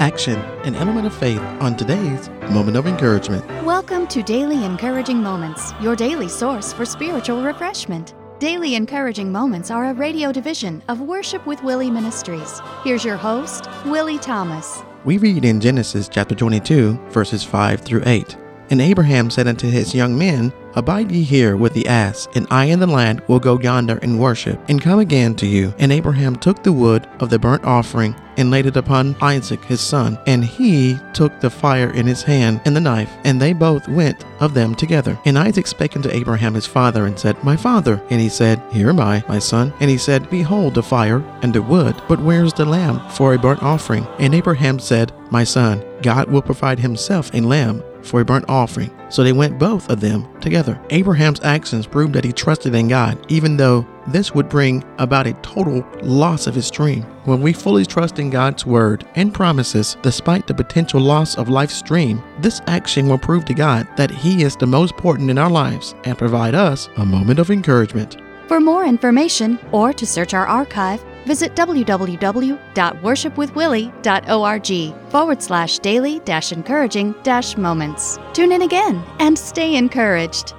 action, and element of faith on today's Moment of Encouragement. Welcome to Daily Encouraging Moments, your daily source for spiritual refreshment. Daily Encouraging Moments are a radio division of Worship with Willie Ministries. Here's your host, Willie Thomas. We read in Genesis chapter 22, verses 5 through 8. And Abraham said unto his young men, Abide ye here with the ass, and I and the lad will go yonder and worship, and come again to you. And Abraham took the wood of the burnt offering, and laid it upon Isaac his son. And he took the fire in his hand, and the knife, and they both went of them together. And Isaac spake unto Abraham his father, and said, My father. And he said, Here am I, my son. And he said, Behold the fire and the wood, but where's the lamb for a burnt offering? And Abraham said, My son, God will provide himself a lamb for a burnt offering. So they went both of them together. Abraham's actions proved that he trusted in God, even though this would bring about a total loss of his dream. When we fully trust in God's word and promises, despite the potential loss of life's dream, this action will prove to God that He is the most important in our lives and provide us a moment of encouragement. For more information or to search our archive, visit www.worshipwithwillie.org forward slash daily dash encouraging dash moments. Tune in again and stay encouraged.